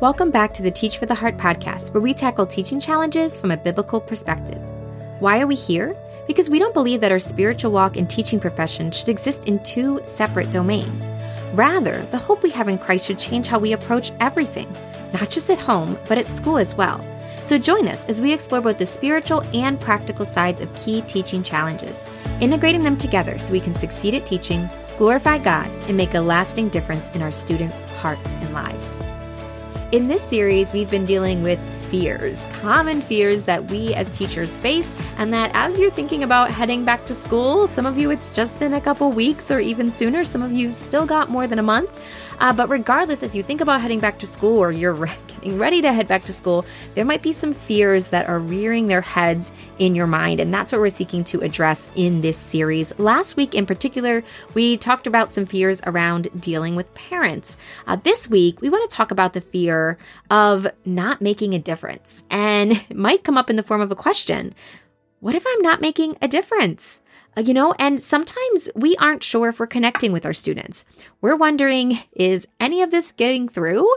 Welcome back to the Teach for the Heart podcast, where we tackle teaching challenges from a biblical perspective. Why are we here? Because we don't believe that our spiritual walk and teaching profession should exist in two separate domains. Rather, the hope we have in Christ should change how we approach everything, not just at home, but at school as well. So join us as we explore both the spiritual and practical sides of key teaching challenges, integrating them together so we can succeed at teaching, glorify God, and make a lasting difference in our students' hearts and lives. In this series, we've been dealing with fears, common fears that we as teachers face, and that as you're thinking about heading back to school, some of you it's just in a couple weeks or even sooner, some of you still got more than a month. Uh, but regardless, as you think about heading back to school or you're getting ready to head back to school, there might be some fears that are rearing their heads in your mind. And that's what we're seeking to address in this series. Last week, in particular, we talked about some fears around dealing with parents. Uh, this week, we want to talk about the fear of not making a difference. And it might come up in the form of a question What if I'm not making a difference? Uh, you know, and sometimes we aren't sure if we're connecting with our students. We're wondering, is any of this getting through?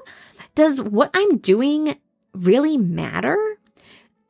Does what I'm doing really matter?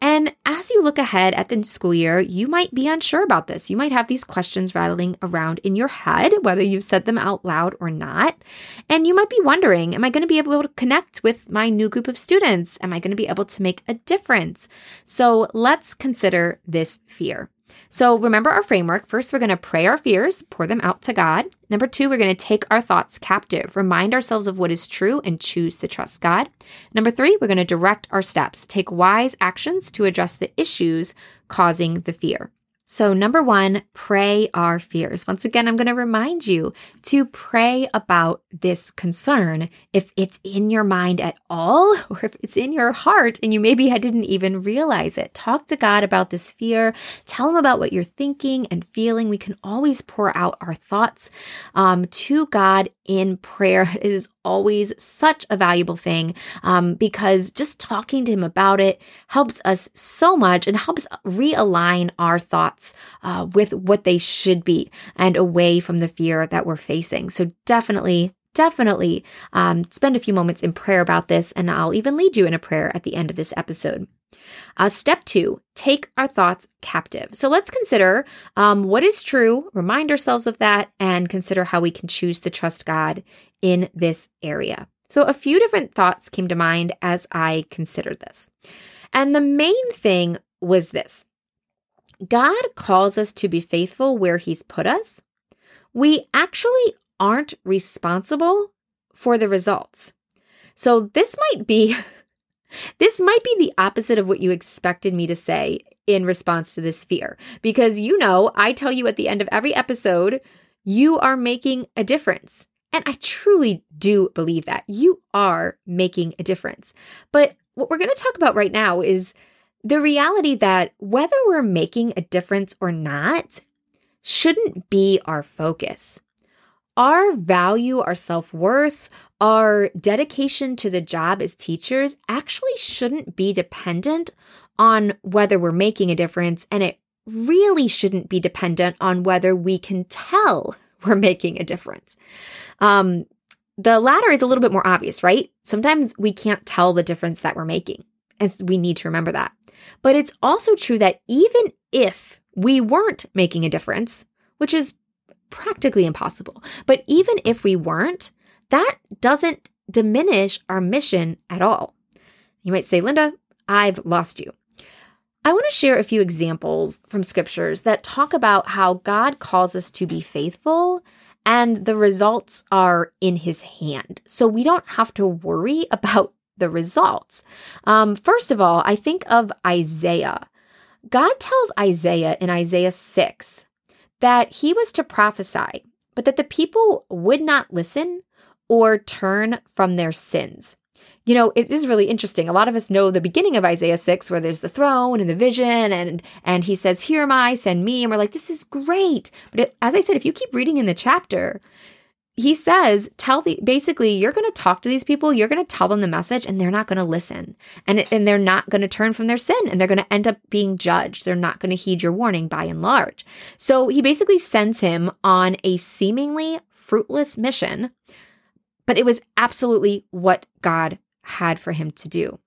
And as you look ahead at the school year, you might be unsure about this. You might have these questions rattling around in your head, whether you've said them out loud or not. And you might be wondering, am I going to be able to connect with my new group of students? Am I going to be able to make a difference? So let's consider this fear. So remember our framework. First, we're going to pray our fears, pour them out to God. Number two, we're going to take our thoughts captive, remind ourselves of what is true, and choose to trust God. Number three, we're going to direct our steps, take wise actions to address the issues causing the fear. So, number one, pray our fears. Once again, I'm going to remind you to pray about this concern if it's in your mind at all, or if it's in your heart and you maybe didn't even realize it. Talk to God about this fear. Tell Him about what you're thinking and feeling. We can always pour out our thoughts um, to God in prayer. It is always such a valuable thing um, because just talking to him about it helps us so much and helps realign our thoughts uh, with what they should be and away from the fear that we're facing. So definitely. Definitely um, spend a few moments in prayer about this, and I'll even lead you in a prayer at the end of this episode. Uh, step two, take our thoughts captive. So let's consider um, what is true, remind ourselves of that, and consider how we can choose to trust God in this area. So a few different thoughts came to mind as I considered this. And the main thing was this God calls us to be faithful where He's put us. We actually aren't responsible for the results. So this might be This might be the opposite of what you expected me to say in response to this fear, because you know, I tell you at the end of every episode, you are making a difference. And I truly do believe that you are making a difference. But what we're going to talk about right now is the reality that whether we're making a difference or not shouldn't be our focus. Our value, our self worth, our dedication to the job as teachers actually shouldn't be dependent on whether we're making a difference, and it really shouldn't be dependent on whether we can tell we're making a difference. Um, the latter is a little bit more obvious, right? Sometimes we can't tell the difference that we're making, and we need to remember that. But it's also true that even if we weren't making a difference, which is practically impossible, but even if we weren't, that doesn't diminish our mission at all. You might say, Linda, I've lost you. I want to share a few examples from scriptures that talk about how God calls us to be faithful and the results are in his hand. So we don't have to worry about the results. Um, first of all, I think of Isaiah. God tells Isaiah in Isaiah 6 that he was to prophesy, but that the people would not listen or turn from their sins. You know, it is really interesting. A lot of us know the beginning of Isaiah 6 where there's the throne and the vision and and he says, "Here am I, send me." And we're like, "This is great." But it, as I said, if you keep reading in the chapter, he says, tell the basically you're going to talk to these people, you're going to tell them the message and they're not going to listen. And and they're not going to turn from their sin and they're going to end up being judged. They're not going to heed your warning by and large. So he basically sends him on a seemingly fruitless mission but it was absolutely what God had for him to do.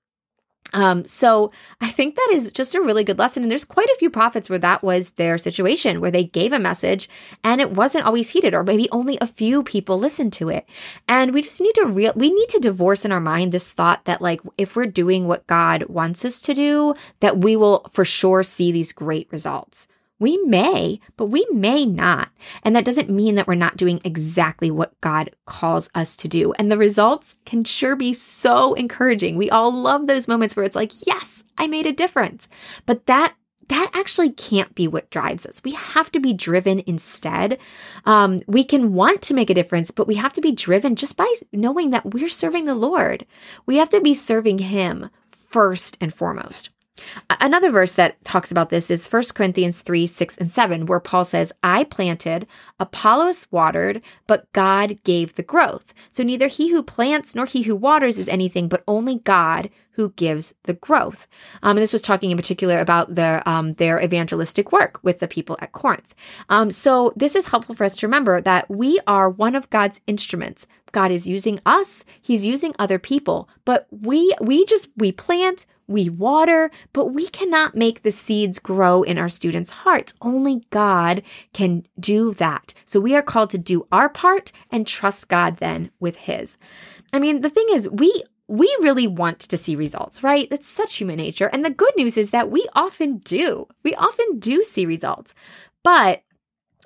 Um, so I think that is just a really good lesson. And there's quite a few prophets where that was their situation, where they gave a message and it wasn't always heeded, or maybe only a few people listened to it. And we just need to real, we need to divorce in our mind this thought that like, if we're doing what God wants us to do, that we will for sure see these great results. We may, but we may not. And that doesn't mean that we're not doing exactly what God calls us to do. And the results can sure be so encouraging. We all love those moments where it's like, yes, I made a difference. But that that actually can't be what drives us. We have to be driven instead. Um, we can want to make a difference, but we have to be driven just by knowing that we're serving the Lord. We have to be serving Him first and foremost. Another verse that talks about this is 1 Corinthians 3 6 and 7, where Paul says, I planted, Apollos watered, but God gave the growth. So neither he who plants nor he who waters is anything, but only God who gives the growth. Um, and this was talking in particular about their um, their evangelistic work with the people at Corinth. Um, so this is helpful for us to remember that we are one of God's instruments. God is using us; He's using other people, but we we just we plant, we water, but we cannot make the seeds grow in our students' hearts. Only God can do that. So we are called to do our part and trust God then with His. I mean, the thing is, we we really want to see results, right? That's such human nature. And the good news is that we often do. We often do see results. But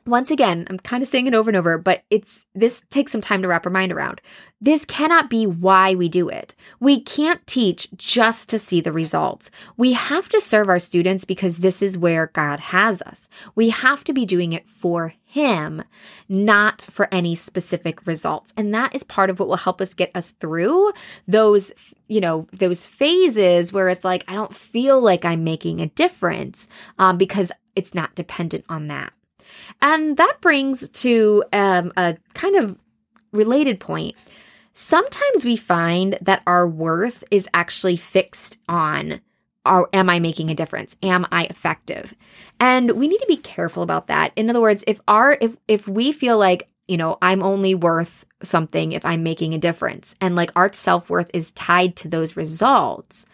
once again, I'm kind of saying it over and over, but it's this takes some time to wrap our mind around. This cannot be why we do it. We can't teach just to see the results. We have to serve our students because this is where God has us. We have to be doing it for Him, not for any specific results. And that is part of what will help us get us through those, you know, those phases where it's like, I don't feel like I'm making a difference um, because it's not dependent on that. And that brings to um, a kind of related point. Sometimes we find that our worth is actually fixed on are, am I making a difference? Am I effective? And we need to be careful about that. In other words, if our if if we feel like, you know, I'm only worth something if I'm making a difference and like our self-worth is tied to those results,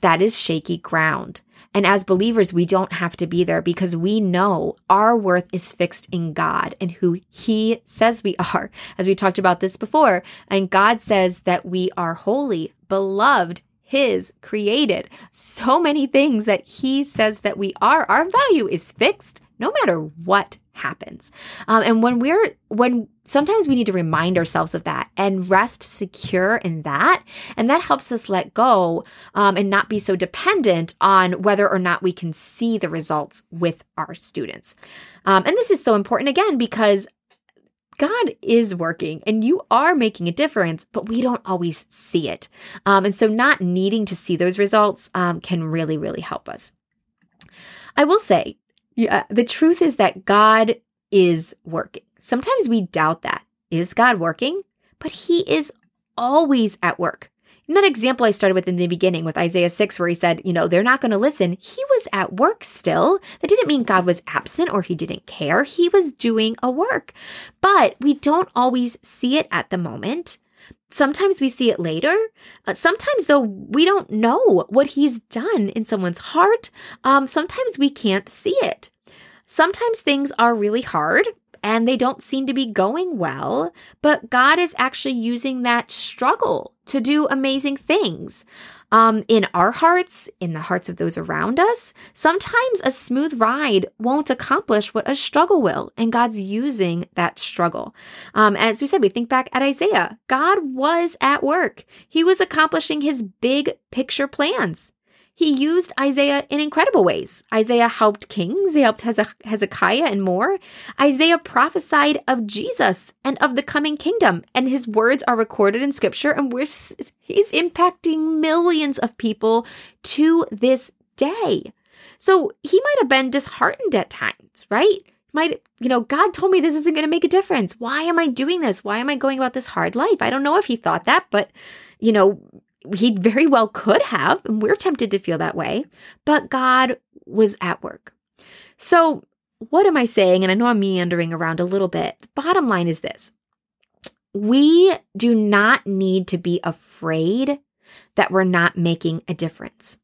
that is shaky ground. And as believers, we don't have to be there because we know our worth is fixed in God and who He says we are. As we talked about this before, and God says that we are holy, beloved, His, created. So many things that He says that we are. Our value is fixed no matter what happens. Um, and when we're, when sometimes we need to remind ourselves of that and rest secure in that. And that helps us let go um, and not be so dependent on whether or not we can see the results with our students. Um, and this is so important again because God is working and you are making a difference, but we don't always see it. Um, and so not needing to see those results um, can really, really help us. I will say yeah, the truth is that God is working. Sometimes we doubt that. Is God working? But He is always at work. In that example I started with in the beginning with Isaiah 6, where he said, you know, they're not going to listen, he was at work still. That didn't mean God was absent or he didn't care. He was doing a work. But we don't always see it at the moment. Sometimes we see it later. Uh, sometimes, though, we don't know what he's done in someone's heart. Um, sometimes we can't see it. Sometimes things are really hard and they don't seem to be going well, but God is actually using that struggle to do amazing things um, in our hearts, in the hearts of those around us. Sometimes a smooth ride won't accomplish what a struggle will, and God's using that struggle. Um, as we said, we think back at Isaiah. God was at work. He was accomplishing his big picture plans he used Isaiah in incredible ways. Isaiah helped kings, he helped Hezekiah and more. Isaiah prophesied of Jesus and of the coming kingdom, and his words are recorded in scripture, and we're, he's impacting millions of people to this day. So he might have been disheartened at times, right? Might, you know, God told me this isn't going to make a difference. Why am I doing this? Why am I going about this hard life? I don't know if he thought that, but, you know, he very well could have, and we're tempted to feel that way, but God was at work. So, what am I saying? And I know I'm meandering around a little bit. The bottom line is this we do not need to be afraid that we're not making a difference.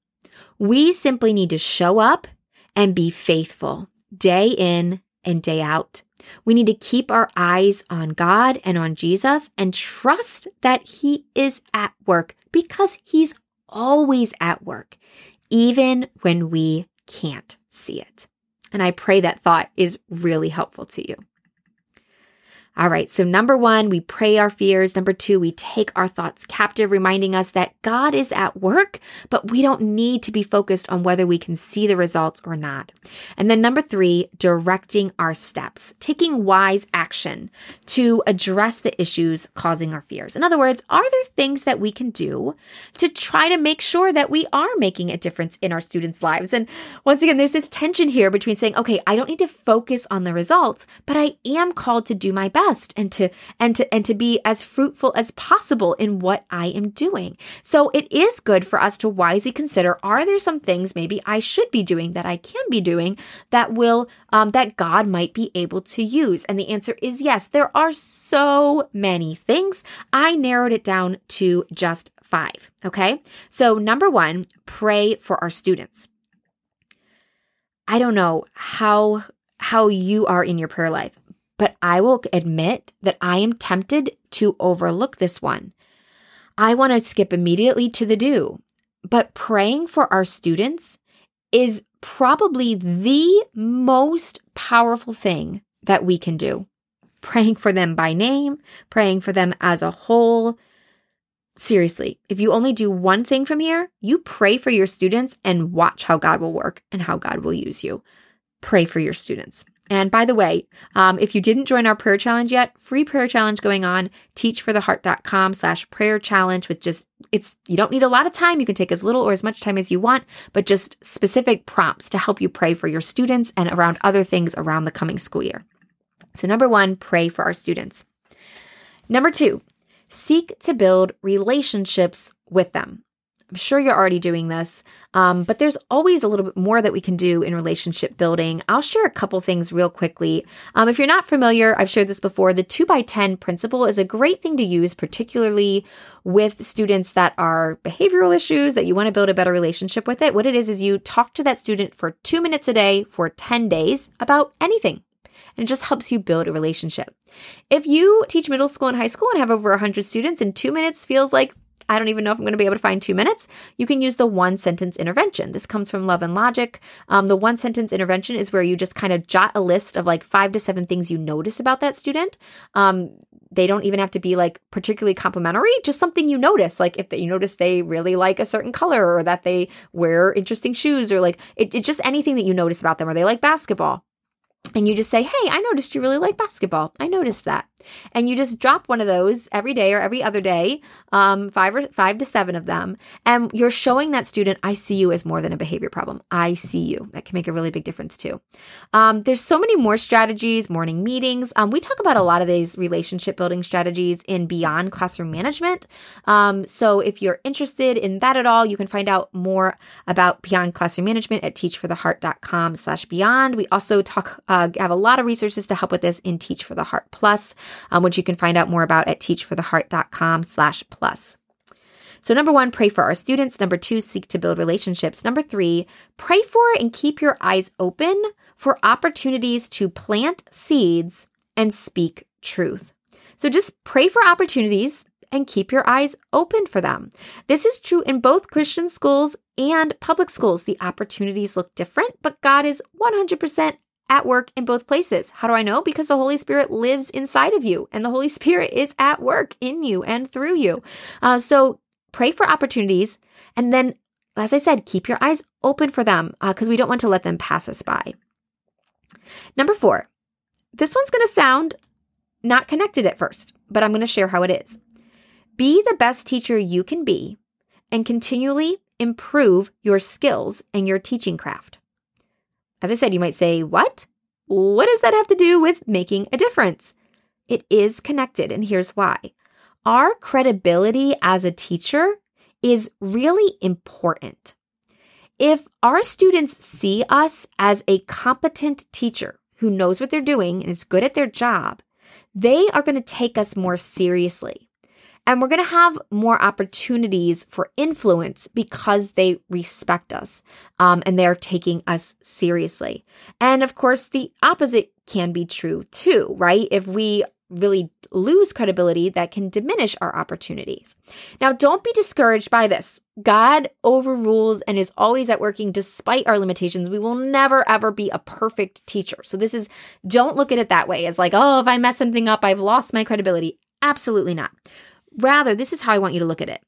We simply need to show up and be faithful day in and day out. We need to keep our eyes on God and on Jesus and trust that He is at work because He's always at work, even when we can't see it. And I pray that thought is really helpful to you. All right, so number one, we pray our fears. Number two, we take our thoughts captive, reminding us that God is at work, but we don't need to be focused on whether we can see the results or not. And then number three, directing our steps, taking wise action to address the issues causing our fears. In other words, are there things that we can do to try to make sure that we are making a difference in our students' lives? And once again, there's this tension here between saying, okay, I don't need to focus on the results, but I am called to do my best best and to and to and to be as fruitful as possible in what I am doing. So it is good for us to wisely consider are there some things maybe I should be doing that I can be doing that will um, that God might be able to use? And the answer is yes. There are so many things. I narrowed it down to just five. Okay. So number one, pray for our students. I don't know how how you are in your prayer life, but I will admit that I am tempted to overlook this one. I want to skip immediately to the do, but praying for our students is probably the most powerful thing that we can do. Praying for them by name, praying for them as a whole. Seriously, if you only do one thing from here, you pray for your students and watch how God will work and how God will use you. Pray for your students. And by the way, um, if you didn't join our prayer challenge yet, free prayer challenge going on, teachfortheheart.com slash prayer challenge with just, it's, you don't need a lot of time. You can take as little or as much time as you want, but just specific prompts to help you pray for your students and around other things around the coming school year. So number one, pray for our students. Number two, seek to build relationships with them. I'm sure you're already doing this, um, but there's always a little bit more that we can do in relationship building. I'll share a couple things real quickly. Um, if you're not familiar, I've shared this before. The 2 by 10 principle is a great thing to use, particularly with students that are behavioral issues that you want to build a better relationship with it. What it is, is you talk to that student for two minutes a day for 10 days about anything and it just helps you build a relationship. If you teach middle school and high school and have over 100 students and 2 minutes feels like I don't even know if I'm going to be able to find two minutes, you can use the one sentence intervention. This comes from Love and Logic. Um, the one sentence intervention is where you just kind of jot a list of like five to seven things you notice about that student. Um, they don't even have to be like particularly complimentary, just something you notice. Like if you notice they really like a certain color or that they wear interesting shoes or like it, it's just anything that you notice about them or they like basketball and you just say, Hey, I noticed you really like basketball. I noticed that. And you just drop one of those every day or every other day, um, five or five to seven of them. And you're showing that student, I see you as more than a behavior problem. I see you. That can make a really big difference too. Um, there's so many more strategies, morning meetings. Um, we talk about a lot of these relationship building strategies in Beyond Classroom Management. Um, so if you're interested in that at all, you can find out more about Beyond Classroom Management at teachfortheheart.com slash beyond. We also talk uh, have a lot of resources to help with this in Teach for the Heart Plus, um, which you can find out more about at teachfortheheart.com slash plus. So number one, pray for our students. Number two, seek to build relationships. Number three, pray for and keep your eyes open for opportunities to plant seeds and speak truth. So just pray for opportunities and keep your eyes open for them. This is true in both Christian schools and public schools. The opportunities look different, but God is 100% at work in both places. How do I know? Because the Holy Spirit lives inside of you and the Holy Spirit is at work in you and through you. Uh, so pray for opportunities and then, as I said, keep your eyes open for them because uh, we don't want to let them pass us by. Number four, this one's going to sound not connected at first, but I'm going to share how it is. Be the best teacher you can be and continually improve your skills and your teaching craft. As I said, you might say, What? What does that have to do with making a difference? It is connected, and here's why. Our credibility as a teacher is really important. If our students see us as a competent teacher who knows what they're doing and is good at their job, they are going to take us more seriously. And we're going to have more opportunities for influence because they respect us um, and they're taking us seriously. And of course, the opposite can be true too, right? If we really lose credibility, that can diminish our opportunities. Now, don't be discouraged by this. God overrules and is always at working despite our limitations. We will never ever be a perfect teacher. So this is don't look at it that way as like, oh, if I mess something up, I've lost my credibility. Absolutely not. Rather, this is how I want you to look at it.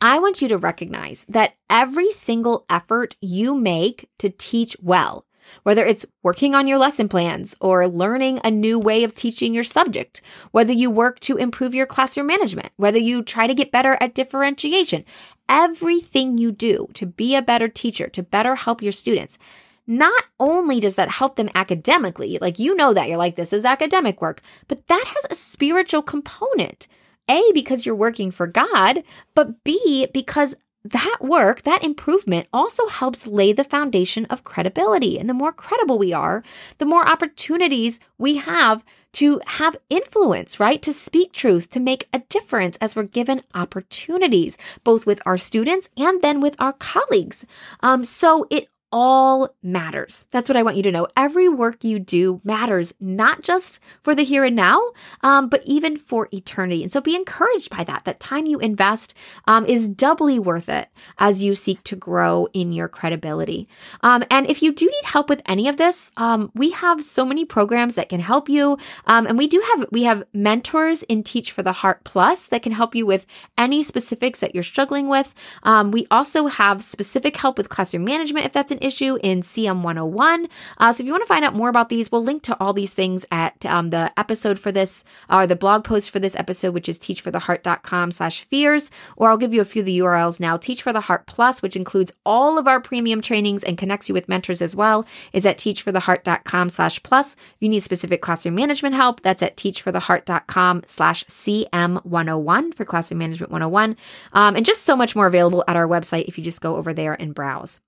I want you to recognize that every single effort you make to teach well whether it's working on your lesson plans or learning a new way of teaching your subject, whether you work to improve your classroom management, whether you try to get better at differentiation, everything you do to be a better teacher, to better help your students, not only does that help them academically, like you know that you're like, this is academic work, but that has a spiritual component. A, because you're working for God, but B, because that work, that improvement also helps lay the foundation of credibility. And the more credible we are, the more opportunities we have to have influence, right? To speak truth, to make a difference as we're given opportunities, both with our students and then with our colleagues. Um, so it all matters. That's what I want you to know. Every work you do matters, not just for the here and now, um, but even for eternity. And so be encouraged by that. That time you invest um, is doubly worth it as you seek to grow in your credibility. Um, and if you do need help with any of this, um, we have so many programs that can help you. Um, and we do have we have mentors in Teach for the Heart Plus that can help you with any specifics that you're struggling with. Um, we also have specific help with classroom management if that's an issue in CM 101. Uh, so if you want to find out more about these, we'll link to all these things at um, the episode for this or the blog post for this episode, which is teachfortheheart.com slash fears, or I'll give you a few of the URLs now. Teach for the Heart Plus, which includes all of our premium trainings and connects you with mentors as well, is at teachfortheheart.com slash plus. You need specific classroom management help, that's at teachfortheheart.com slash CM101 for classroom management 101. Um, and just so much more available at our website if you just go over there and browse.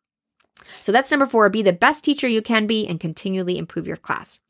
So that's number four be the best teacher you can be and continually improve your class.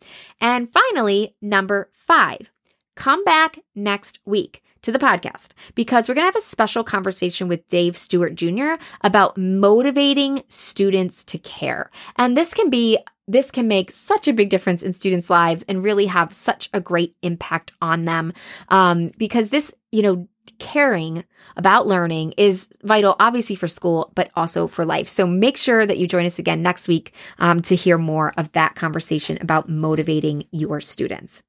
And finally, number five come back next week to the podcast because we're going to have a special conversation with Dave Stuart Jr. about motivating students to care. And this can be this can make such a big difference in students' lives and really have such a great impact on them um, because this, you know, caring about learning is vital, obviously for school, but also for life. So make sure that you join us again next week um, to hear more of that conversation about motivating your students.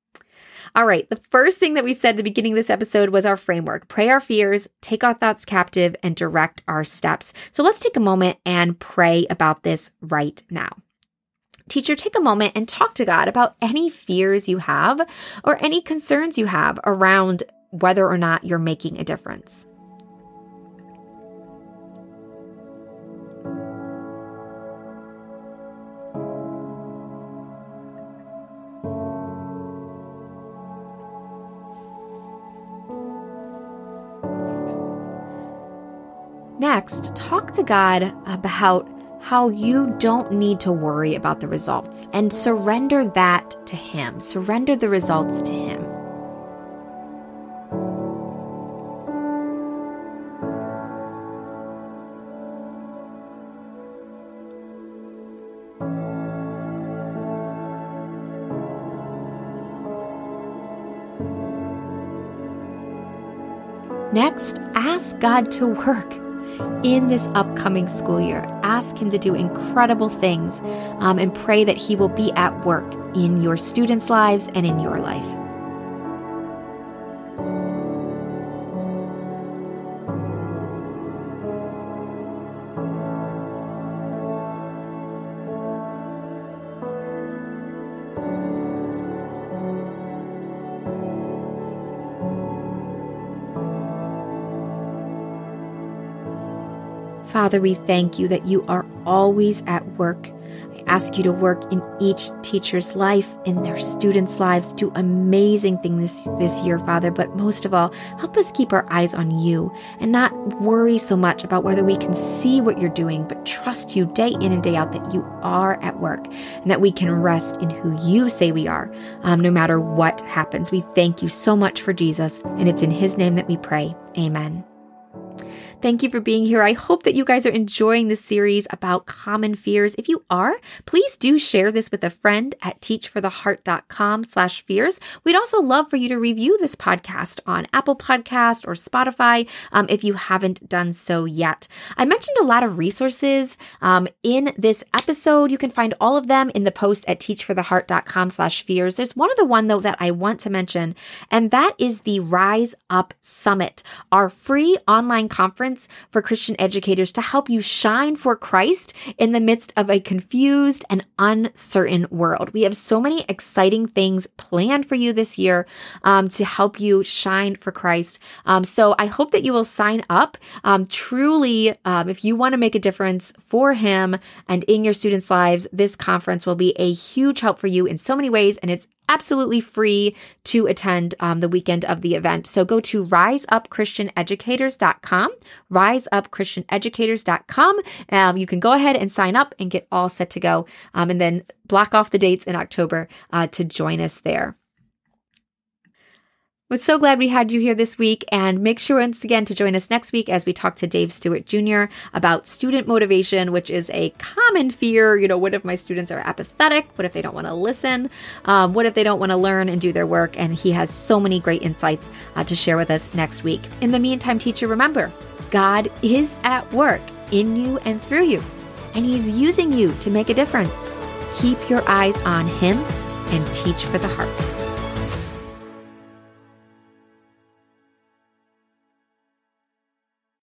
All right, the first thing that we said at the beginning of this episode was our framework pray our fears, take our thoughts captive, and direct our steps. So let's take a moment and pray about this right now. Teacher, take a moment and talk to God about any fears you have or any concerns you have around whether or not you're making a difference. Next, talk to God about how you don't need to worry about the results and surrender that to Him. Surrender the results to Him. Ask God to work in this upcoming school year. Ask Him to do incredible things um, and pray that He will be at work in your students' lives and in your life. Father, we thank you that you are always at work. I ask you to work in each teacher's life, in their students' lives, do amazing things this, this year, Father. But most of all, help us keep our eyes on you and not worry so much about whether we can see what you're doing, but trust you day in and day out that you are at work and that we can rest in who you say we are, um, no matter what happens. We thank you so much for Jesus, and it's in his name that we pray. Amen. Thank you for being here. I hope that you guys are enjoying this series about common fears. If you are, please do share this with a friend at teachfortheheart.com slash fears. We'd also love for you to review this podcast on Apple Podcast or Spotify um, if you haven't done so yet. I mentioned a lot of resources um, in this episode. You can find all of them in the post at teachfortheheart.com slash fears. There's one other one though that I want to mention, and that is the Rise Up Summit, our free online conference for Christian educators to help you shine for Christ in the midst of a confused and uncertain world. We have so many exciting things planned for you this year um, to help you shine for Christ. Um, so I hope that you will sign up. Um, truly, um, if you want to make a difference for Him and in your students' lives, this conference will be a huge help for you in so many ways, and it's absolutely free to attend um, the weekend of the event. So go to riseupchristianeducators.com, riseupchristianeducators.com. Um, you can go ahead and sign up and get all set to go, um, and then block off the dates in October uh, to join us there. We're so glad we had you here this week, and make sure once again to join us next week as we talk to Dave Stuart Jr. about student motivation, which is a common fear. You know, what if my students are apathetic? What if they don't want to listen? Um, what if they don't want to learn and do their work? And he has so many great insights uh, to share with us next week. In the meantime, teacher, remember God is at work in you and through you, and He's using you to make a difference. Keep your eyes on Him and teach for the heart.